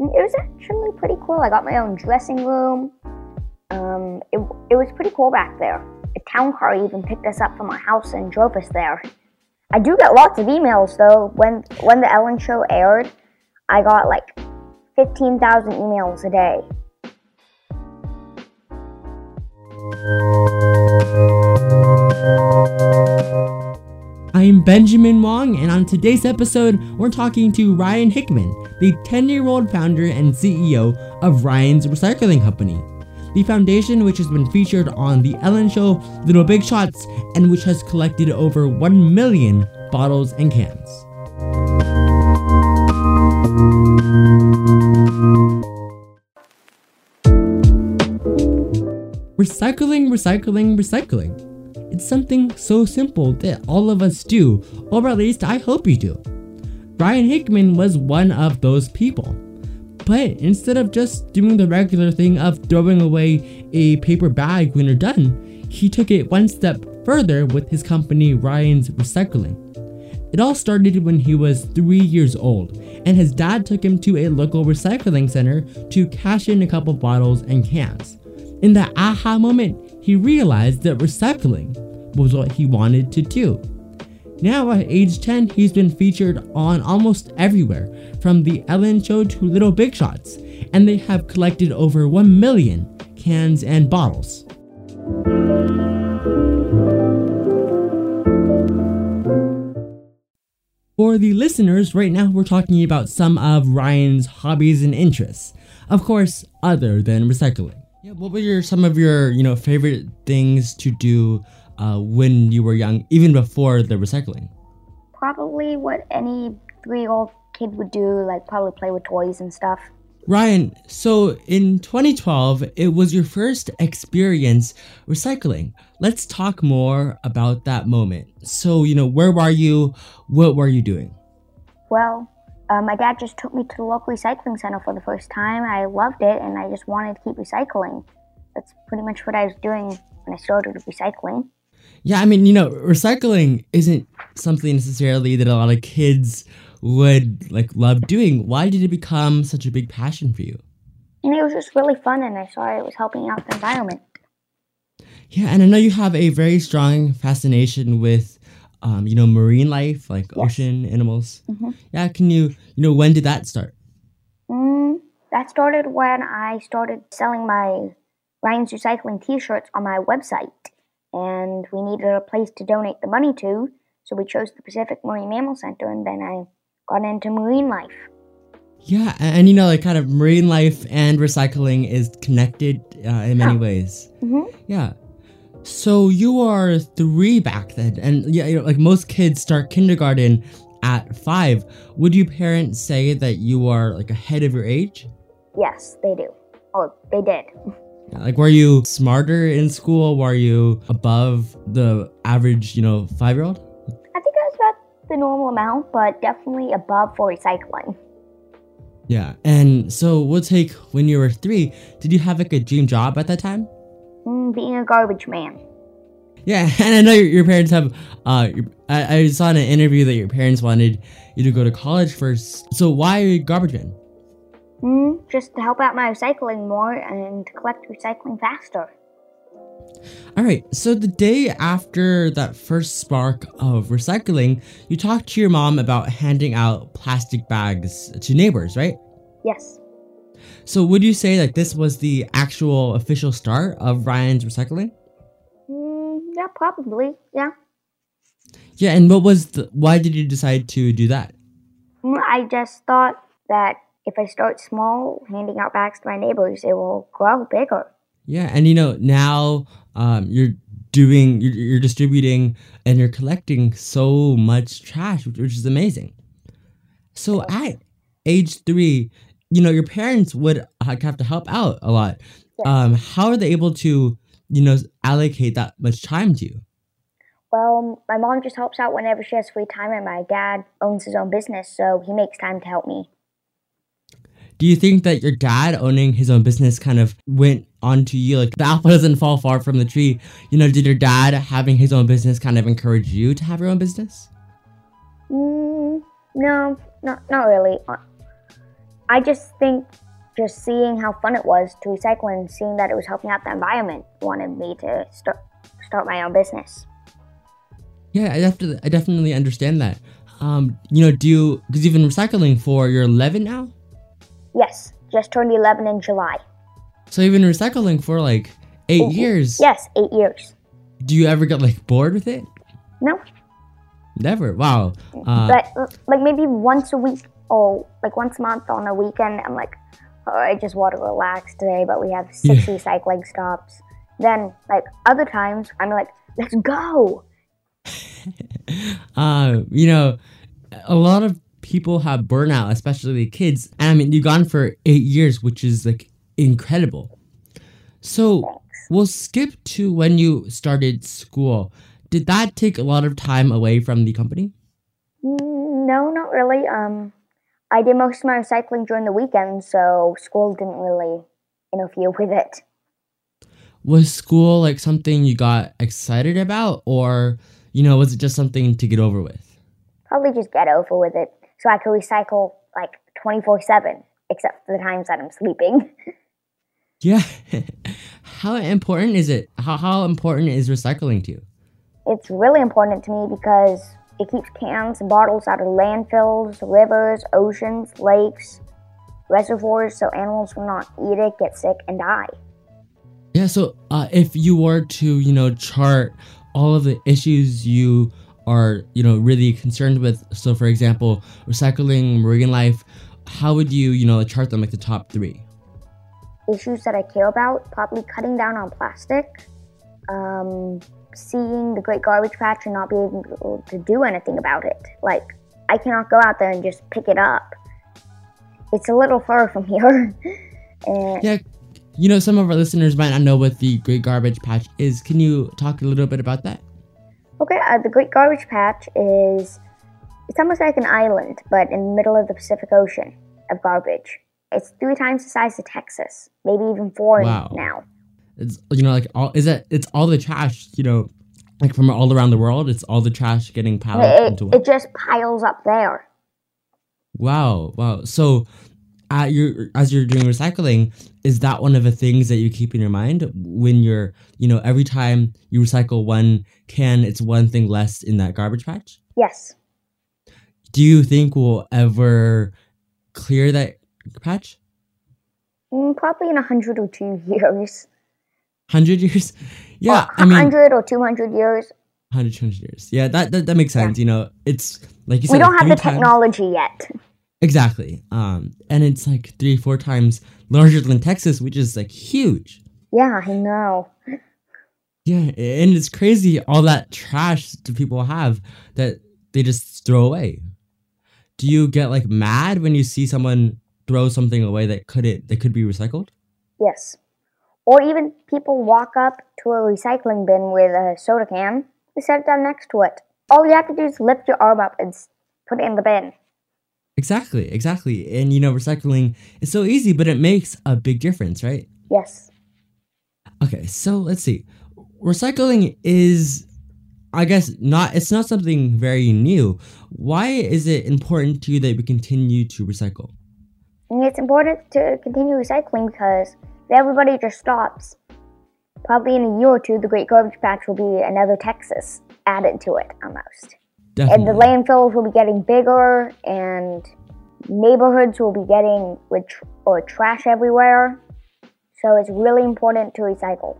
It was actually pretty cool. I got my own dressing room. Um, it, it was pretty cool back there. A town car even picked us up from our house and drove us there. I do get lots of emails though. When when the Ellen show aired, I got like 15,000 emails a day. I'm Benjamin Wong, and on today's episode, we're talking to Ryan Hickman, the 10 year old founder and CEO of Ryan's Recycling Company. The foundation, which has been featured on The Ellen Show, Little Big Shots, and which has collected over 1 million bottles and cans. Recycling, recycling, recycling. It's something so simple that all of us do, or at least I hope you do. Ryan Hickman was one of those people. But instead of just doing the regular thing of throwing away a paper bag when you're done, he took it one step further with his company Ryan's Recycling. It all started when he was three years old, and his dad took him to a local recycling center to cash in a couple bottles and cans. In that aha moment, he realized that recycling was what he wanted to do. Now, at age 10, he's been featured on almost everywhere, from The Ellen Show to Little Big Shots, and they have collected over 1 million cans and bottles. For the listeners, right now we're talking about some of Ryan's hobbies and interests. Of course, other than recycling. Yeah, what were your some of your you know favorite things to do uh, when you were young, even before the recycling? Probably what any three-year-old kid would do, like probably play with toys and stuff. Ryan, so in 2012, it was your first experience recycling. Let's talk more about that moment. So, you know, where were you? What were you doing? Well, uh, my dad just took me to the local recycling center for the first time. I loved it and I just wanted to keep recycling. That's pretty much what I was doing when I started recycling. Yeah, I mean, you know, recycling isn't something necessarily that a lot of kids would like love doing. Why did it become such a big passion for you? And it was just really fun and I saw it was helping out the environment. Yeah, and I know you have a very strong fascination with um, you know, marine life, like yes. ocean animals. Mm-hmm. Yeah, can you, you know, when did that start? Mm, that started when I started selling my Ryan's Recycling t-shirts on my website. And we needed a place to donate the money to, so we chose the Pacific Marine Mammal Center, and then I got into marine life. Yeah, and, you know, like kind of marine life and recycling is connected uh, in many ways. Mm-hmm. Yeah. So you are three back then, and yeah, you know, like most kids start kindergarten at five. Would you parents say that you are like ahead of your age? Yes, they do. Oh, they did. Like, were you smarter in school? Were you above the average, you know, five year old? I think I was about the normal amount, but definitely above for recycling. Yeah, and so we'll take when you were three. Did you have like a dream job at that time? Mm, being a garbage man. Yeah, and I know your, your parents have. Uh, I, I saw in an interview that your parents wanted you to go to college first. So why are you garbage man? Mm, just to help out my recycling more and collect recycling faster. All right, so the day after that first spark of recycling, you talked to your mom about handing out plastic bags to neighbors, right? Yes. So would you say that this was the actual official start of Ryan's recycling? Mm, yeah, probably. Yeah. Yeah, and what was the, why did you decide to do that? Mm, I just thought that if I start small, handing out bags to my neighbors, it will grow bigger. Yeah, and you know now um, you're doing, you're, you're distributing, and you're collecting so much trash, which, which is amazing. So at age three, you know your parents would have to help out a lot. Um, how are they able to, you know, allocate that much time to you? Well, my mom just helps out whenever she has free time, and my dad owns his own business, so he makes time to help me. Do you think that your dad owning his own business kind of went onto you? Like the apple doesn't fall far from the tree. You know, did your dad having his own business kind of encourage you to have your own business? Mm, no, not not really. I just think just seeing how fun it was to recycle and seeing that it was helping out the environment wanted me to start start my own business. Yeah, I definitely, I definitely understand that. Um, you know, do you because you've been recycling for you're 11 now, Yes, just turned 11 in July. so you've been recycling for like eight years. Yes, eight years. Do you ever get like bored with it? No, Never. Wow. Uh, but like maybe once a week or like once a month on a weekend, I'm like, oh, I just want to relax today, but we have six Yeah. recycling stops. Then like other times, I'm like, let's go. uh, you know, a lot of people have burnout, especially the kids. And I mean, you've gone for eight years, which is like incredible. So we'll skip to when you started school. Did that take a lot of time away from the company? No, not really. Um, I did most of my recycling during the weekend, so school didn't really interfere with it. Was school like something you got excited about, or, you know, was it just something to get over with? Probably just get over with it, so I could recycle like 24 seven, except for the times that I'm sleeping. Yeah. how important is it? How, how important is recycling to you? It's really important to me because it keeps cans and bottles out of landfills, rivers, oceans, lakes, reservoirs, so animals will not eat it, get sick, and die. Yeah, so uh, if you were to, you know, chart all of the issues you are, you know, really concerned with, so for example, recycling, marine life, how would you, you know, chart them like the top three? Issues that I care about, probably cutting down on plastic, um, seeing the Great Garbage Patch and not being able to do anything about it. Like, I cannot go out there and just pick it up. It's a little far from here. and Yeah, you know, some of our listeners might not know what the Great Garbage Patch is. Can you talk a little bit about that? Okay, uh, the Great Garbage Patch is it's almost like an island, but in the middle of the Pacific Ocean of garbage. It's three times the size of Texas, maybe even four Wow. now. It's, you know, like, all, is that, it's all the trash, you know, like from all around the world, it's all the trash getting piled It, into one. it just piles up there. Wow, wow. So, at your as you're doing recycling, is that one of the things that you keep in your mind when you're, you know, every time you recycle one can, it's one thing less in that garbage patch? Yes, Do you think we'll ever clear that patch? Mm, probably in a hundred or two years. Hundred years? Yeah, a I mean, hundred or two hundred years. 100, 200 years. Yeah, that, that that makes sense. You know, it's like you said. We don't have the times- technology yet. Exactly. Um, and it's like three, four times larger than Texas, which is like huge. Yeah, I know. Yeah, and it's crazy all that trash that people have that they just throw away. Do you get like mad when you see someone throw something away that could it that could be recycled? Yes. Or even people walk up to a recycling bin with a soda can. They set it down next to it. All you have to do is lift your arm up and put it in the bin. Exactly, exactly. And you know, recycling is so easy, but it makes a big difference, right? Yes. Okay, so let's see. Recycling is I guess not it's not something very new. Why is it important to you that we continue to recycle? And it's important to continue recycling because if everybody just stops, probably in a year or two, the Great Garbage Patch will be another Texas added to it almost. And the landfills will be getting bigger, and neighborhoods will be getting with tr- or trash everywhere. So it's really important to recycle.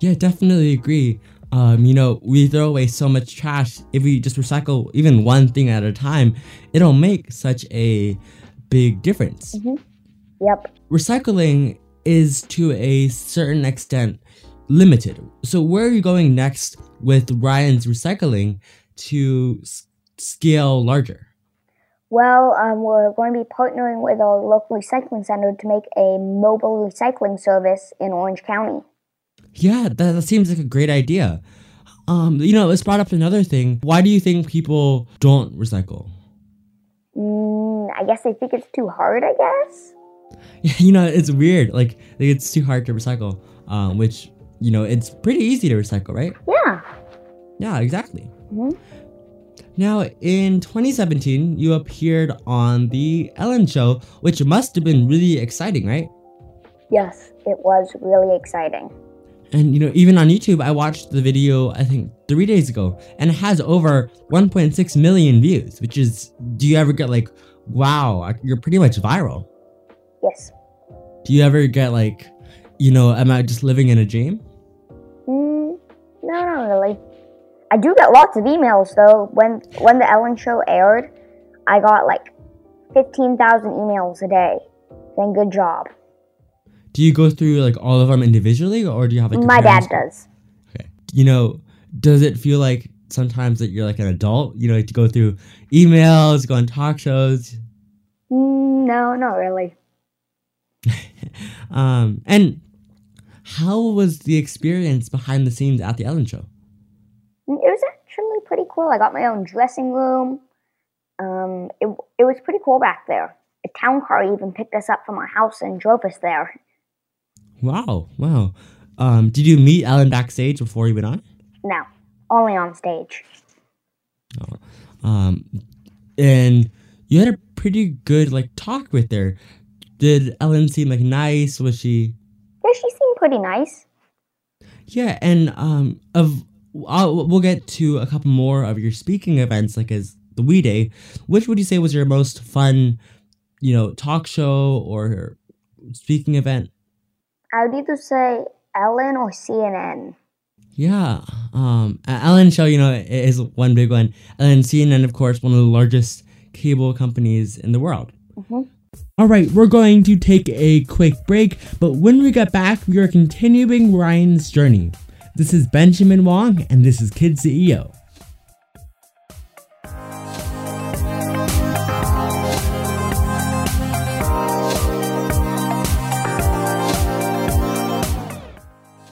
Yeah, definitely agree. Um, you know, we throw away so much trash. If we just recycle even one thing at a time, it'll make such a big difference. Yep. Recycling is to a certain extent limited. So, where are you going next with Ryan's recycling to s- scale larger? Well, um, we're going to be partnering with our local recycling center to make a mobile recycling service in Orange County. Yeah, that, that seems like a great idea. Um, you know, this brought up another thing. Why do you think people don't recycle? Mm, I guess they think it's too hard, I guess. you know, it's weird. Like, like it's too hard to recycle. Um, which you know, it's pretty easy to recycle, right? Yeah. Yeah, exactly. Mhm. Now, in 2017, you appeared on The Ellen Show, which must have been really exciting, right? Yes, it was really exciting. And you know, even on YouTube, I watched the video I think three days ago, and it has over 1.6 million views. Which is, do you ever get like, wow, you're pretty much viral? Yes. Do you ever get like, you know, am I just living in a dream? I do get lots of emails though. When when the Ellen Show aired, I got like 15,000 emails a day saying good job. Do you go through like all of them individually, or do you have like my dad does? Okay. You know, does it feel like sometimes that you're like an adult? You know, like to go through emails, go on talk shows. Mm, no, not really. um, and how was the experience behind the scenes at the Ellen Show? Mm, it was actually pretty cool. I got my own dressing room. Um, it it was pretty cool back there. A town car even picked us up from our house and drove us there. Wow, wow. Um, did you meet Ellen backstage before you went on? No, only on stage. Oh, um, and you had a pretty good like talk with her. Did Ellen seem like nice? Was she? Yeah, she seemed pretty nice. Yeah, and um, of I'll, we'll get to a couple more of your speaking events, like as the We Day. Which would you say was your most fun, you know, talk show or speaking event? I would either say Ellen or CNN. Yeah, um, Ellen show, you know, is one big one, and CNN, of course, one of the largest cable companies in the world. Mm-hmm. All right, we're going to take a quick break, but when we get back, we are continuing Ryan's journey. This is Benjamin Wong, and this is Kid CEO.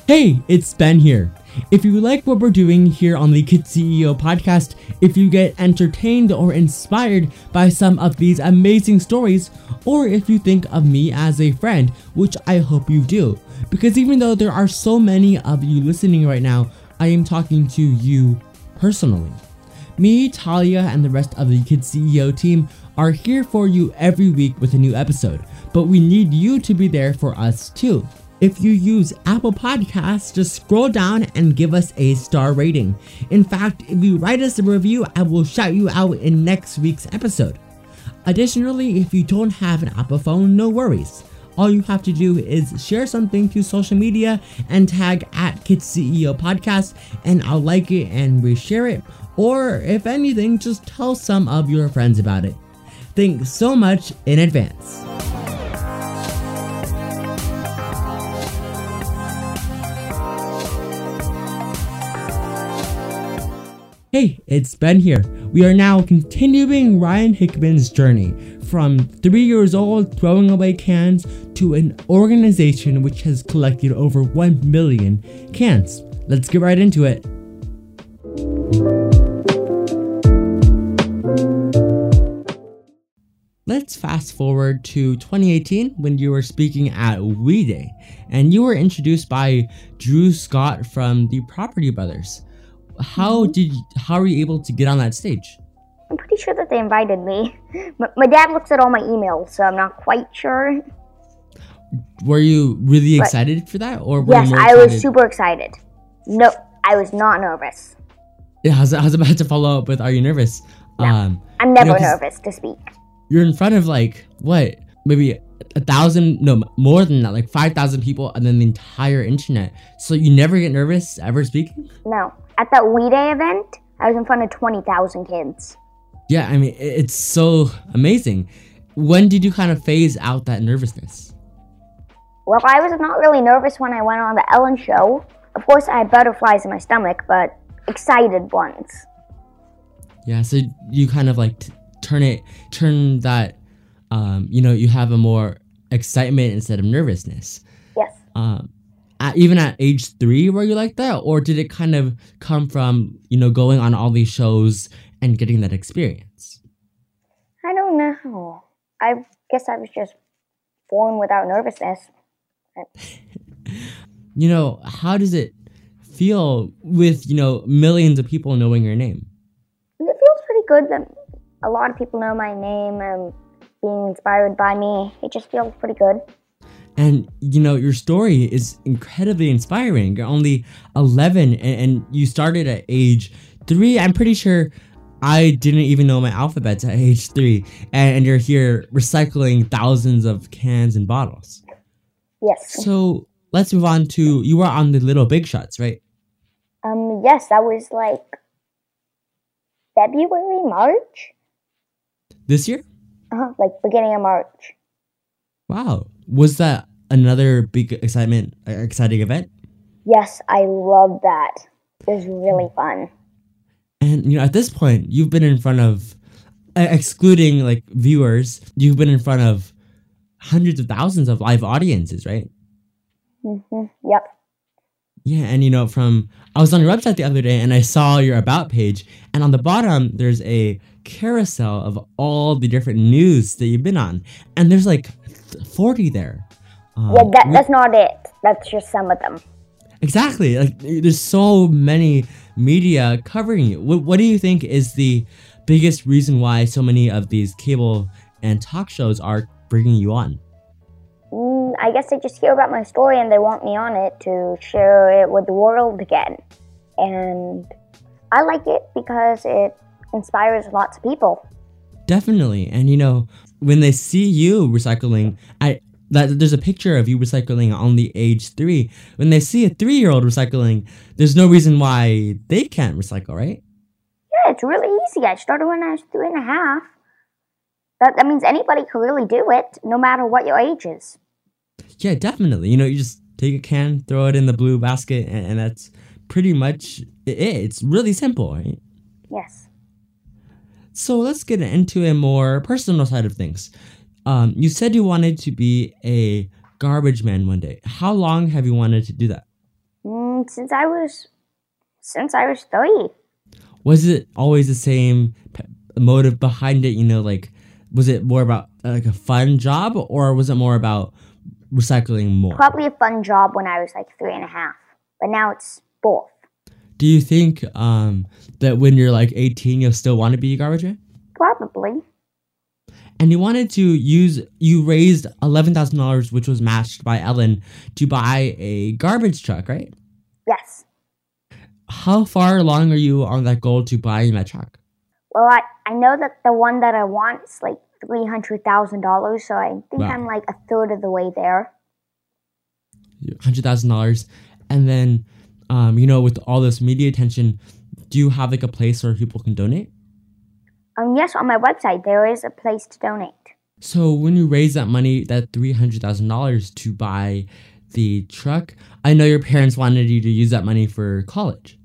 Hey, it's Ben here. If you like what we're doing here on the Kid CEO podcast, if you get entertained or inspired by some of these amazing stories, or if you think of me as a friend, which I hope you do, because even though there are so many of you listening right now, I am talking to you personally. Me, Talia, and the rest of the Kid CEO team are here for you every week with a new episode, but we need you to be there for us too. If you use Apple Podcasts, just scroll down and give us a star rating. In fact, if you write us a review, I will shout you out in next week's episode. Additionally, if you don't have an Apple phone, no worries. All you have to do is share something to social media and tag at Kids CEO Podcast, and I'll like it and reshare it. Or if anything, just tell some of your friends about it. Thanks so much in advance. Hey, it's Ben here. We are now continuing Ryan Hickman's journey from three years old throwing away cans to an organization which has collected over 1 million cans. Let's get right into it. Let's fast forward to 2018 when you were speaking at We Day and you were introduced by Drew Scott from the Property Brothers how mm-hmm. did how were you able to get on that stage? I'm pretty sure that they invited me. My, my dad looks at all my emails, so I'm not quite sure. Were you really excited for that, or yes, I was super excited. No, I was not nervous. Yeah, I was, I was about to follow up with, "Are you nervous?" No, um, I'm never you know, nervous to speak. You're in front of like what, maybe a thousand, no, more than that, like five thousand people, and then the entire internet. So you never get nervous ever speaking? No, at that We Day event, I was in front of 20,000 kids. Yeah, I mean, it's so amazing. When did you kind of phase out that nervousness? Well, I was not really nervous when I went on the Ellen show. Of course, I had butterflies in my stomach, but excited ones. Yeah, so you kind of like t- turn it, turn that, um, you know, you have a more excitement instead of nervousness. Yes. Um, at, even at age three were you like that or did it kind of come from you know going on all these shows and getting that experience i don't know i guess i was just born without nervousness you know how does it feel with you know millions of people knowing your name it feels pretty good that a lot of people know my name and being inspired by me. It just feels pretty good. And you know, your story is incredibly inspiring. You're only 11 and, and you started at age three. I'm pretty sure I didn't even know my alphabet at age three. And, and you're here recycling thousands of cans and bottles. Yes. So let's move on to you were on the Little Big Shots, right? Um, yes, that was like February, March. This year? Uh-huh, like beginning of March. Wow. Was that another big excitement uh, exciting event? Yes, I love that. It was really fun. And you know, at this point, you've been in front of excluding like viewers, you've been in front of hundreds of thousands of live audiences, right? hmm Yep. Yeah, and you know, from I was on your website the other day and I saw your about page, and on the bottom there's a carousel of all the different news that you've been on, and there's like forty there. Um, Yeah, that, that's not it. That's just some of them. exactly. Like there's so many media covering you. What, what do you think is the biggest reason why so many of these cable and talk shows are bringing you on? Mm, I guess they just hear about my story and they want me on it to share it with the world again. And I like it because it inspires lots of people. Definitely. And you know, when they see you recycling, I that there's a picture of you recycling on the age three. When they see a three year old recycling, there's no reason why they can't recycle, right? Yeah, it's really easy. I started when I was three and a half. That, that means anybody can really do it, no matter what your age is. Yeah, definitely. You know, you just take a can, throw it in the blue basket, and, and that's pretty much it. It's really simple, right? Yes. So let's get into a more personal side of things. Um, you said you wanted to be a garbage man one day. How long have you wanted to do that? Mm, since I was, since I was three. was it always the same motive behind it you know like was it more about uh, like a fun job or was it more about recycling more Probably a fun job when I was like three and a half, but now it's both. do you think um that when you're like 18 you'll still want to be a garbage man Probably. And you wanted to use you raised $11000 which was matched by ellen to buy a garbage truck right Yes. how far along are you on that goal to buying that truck Well, I, I know that the one that I want is like three hundred thousand dollars, so I think Wow. I'm like a third of the way there. $100000 and then um, you know with all this media attention do you have like a place where people can donate Um, yes, on my website there is a place to donate. So when you raise that money, that three hundred thousand dollars to buy the truck, I know your parents wanted you to use that money for college.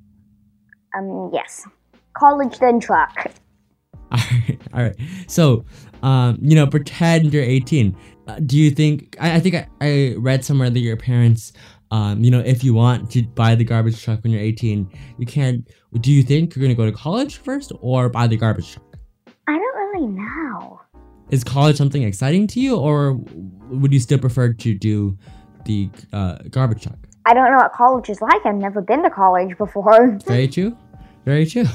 Um, yes, college then truck. All right, all right. So, um, you know, pretend you're eighteen. Uh, do you think? I, I think I, I read somewhere that your parents, um, you know, if you want to buy the garbage truck when you're eighteen, you can't. Do you think you're gonna go to college first or buy the garbage truck? I don't really know. Is college something exciting to you, or would you still prefer to do the uh, garbage truck? I don't know what college is like. I've never been to college before. Very true. Very true.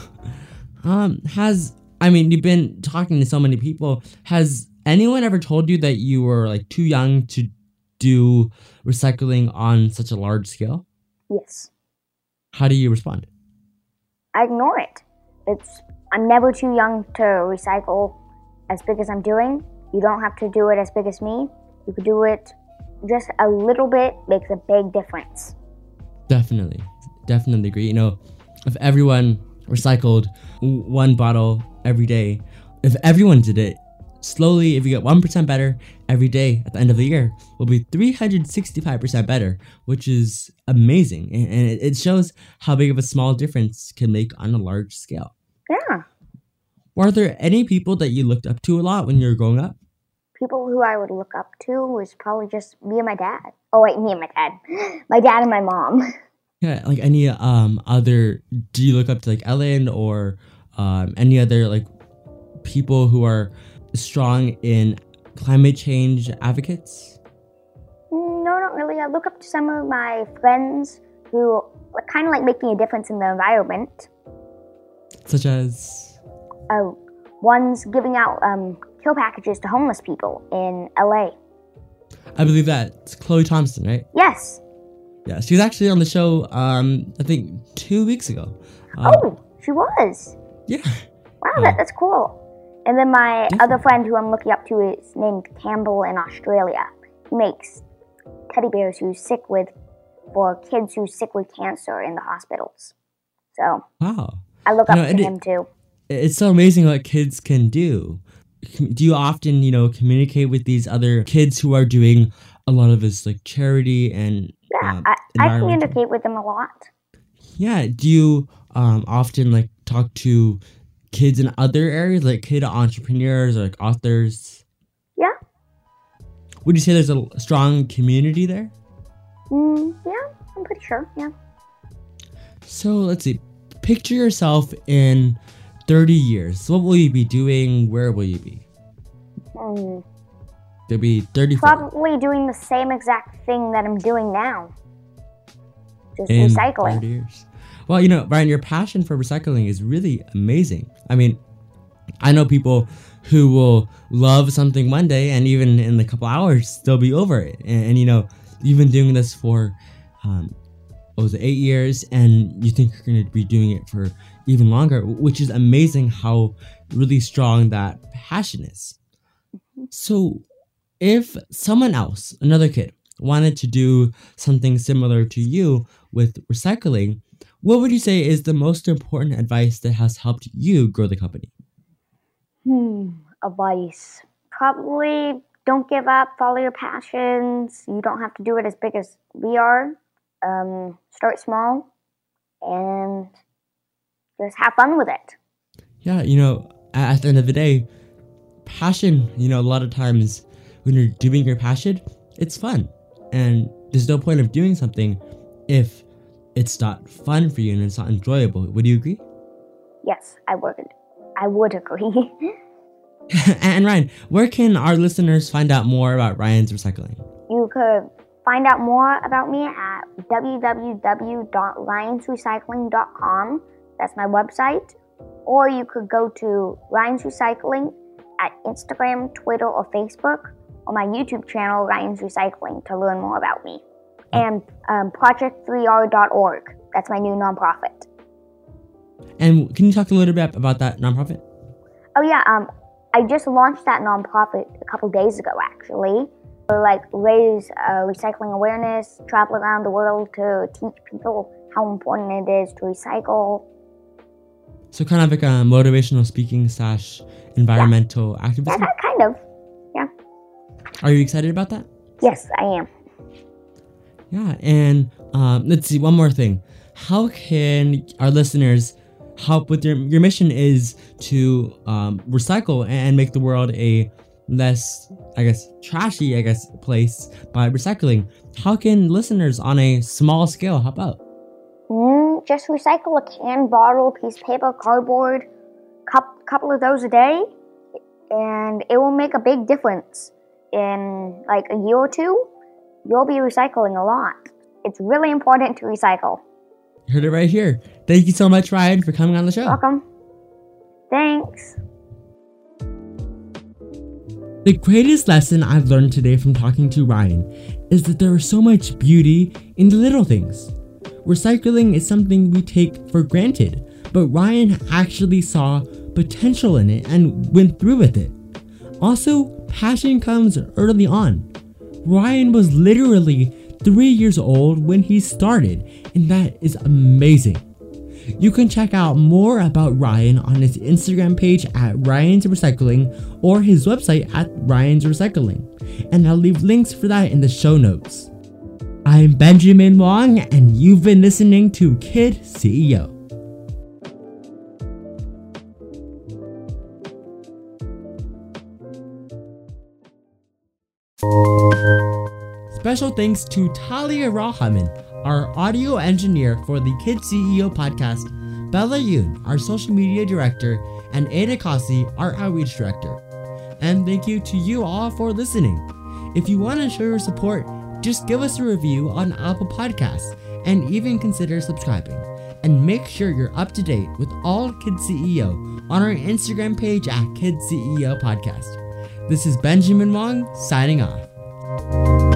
Um, has I mean you've been talking to so many people. Has anyone ever told you that you were like too young to do recycling on such a large scale? yes, How do you respond? I ignore it. It's I'm never too young to recycle as big as I'm doing. You don't have to do it as big as me. You could do it just a little bit makes a big difference. Definitely, definitely agree. You know, if everyone recycled one bottle every day, if everyone did it slowly, if you get one percent better every day at the end of the year, will be three hundred sixty-five percent better, which is amazing, and, it shows how big of a small difference can make on a large scale. Yeah. Were there any people that you looked up to a lot when you were growing up? People who I would look up to was probably just me and my dad. Oh wait, me and my dad. My dad and my mom. Yeah, like any um other do you look up to like Ellen or um any other like people who are strong in climate change advocates? No, not really. I look up to some of my friends who are kind of like making a difference in the environment. Such as uh, one's giving out um, kill packages to homeless people in LA. I believe that. It's Chloe Thompson, right? Yes. Yeah, she was actually on the show. Um, I think two weeks ago. Um, oh, she was. yeah. Wow, that, that's cool. And then my Definitely. other friend who I'm looking up to is named Campbell in Australia. He makes teddy bears who's sick with, for kids who's sick with cancer in the hospitals. So Wow. I look You up know, to and it- him too. It's so amazing what kids can do. Do you often, you know, communicate with these other kids who are doing a lot of this like charity and Yeah, um, I, I communicate with them a lot. Yeah. Do you um, often like talk to kids in other areas, like kid entrepreneurs or like authors? Yeah. Would you say there's a strong community there? Mm, yeah, I'm pretty sure. Yeah. So let's see. Picture yourself in 30 years. What will you be doing? Where will you be? Mm, There'll be 34 probably doing the same exact thing that I'm doing now. Just in recycling. 30 years. Well, you know, Brian, your passion for recycling is really amazing. I mean, I know people who will love something one day and even in a couple hours they'll be over it. And, and, you know, you've been doing this for um, was it, eight years, and you think you're going to be doing it for even longer, which is amazing how really strong that passion is. So, if someone else, another kid, wanted to do something similar to you with recycling, what would you say is the most important advice that has helped you grow the company? Hmm, advice. Probably don't give up, follow your passions. You don't have to do it as big as we are. Um, start small and just have fun with it. Yeah, you know, at the end of the day, passion, you know, a lot of times when you're doing your passion, it's fun. And there's no point of doing something if it's not fun for you and it's not enjoyable. Would you agree? Yes, I would. I would agree. and Ryan, where can our listeners find out more about Ryan's Recycling? you could find out more about me at www.ryans.recycling.com. That's my website. Or you could go to Ryan's Recycling at Instagram, Twitter, or Facebook, or my YouTube channel, Ryan's Recycling, to learn more about me. And um, Project3R.org. That's my new nonprofit. And can you talk a little bit about that nonprofit? Oh yeah, um, I just launched that nonprofit a couple days ago, actually. Like raise uh, recycling awareness, travel around the world to teach people how important it is to recycle. So kind of like a motivational speaking slash environmental Yeah, activism. that kind of. Yeah. Are you excited about that? Yes, I am. Yeah, and um, let's see one more thing. How can our listeners help with your your mission is to um, recycle and make the world a less, I guess, trashy, I guess, place by recycling. How can listeners on a small scale help out? Mm, just recycle a can, bottle, piece of paper, cardboard, cup, couple of those a day, and it will make a big difference. In like a year or two, you'll be recycling a lot. It's really important to recycle. You heard it right here. Thank you so much, Ryan, for coming on the show. Welcome. Thanks. The greatest lesson I've learned today from talking to Ryan is that there is so much beauty in the little things. Recycling is something we take for granted, but Ryan actually saw potential in it and went through with it. Also, passion comes early on. Ryan was literally three years old when he started, and that is amazing. You can check out more about Ryan on his Instagram page at Ryan's Recycling or his website at Ryan's Recycling, and I'll leave links for that in the show notes. I'm Benjamin Wong, and you've been listening to Kid CEO. Special thanks to Talia Rahaman, our audio engineer for the Kid CEO podcast, Bella Yoon, our social media director, and Ada Kasi, our outreach director. And thank you to you all for listening. If you want to show your support, just give us a review on Apple Podcasts and even consider subscribing. and make sure you're up to date with all Kids CEO on our Instagram page at Kids CEO Podcast. This is Benjamin Wong signing off.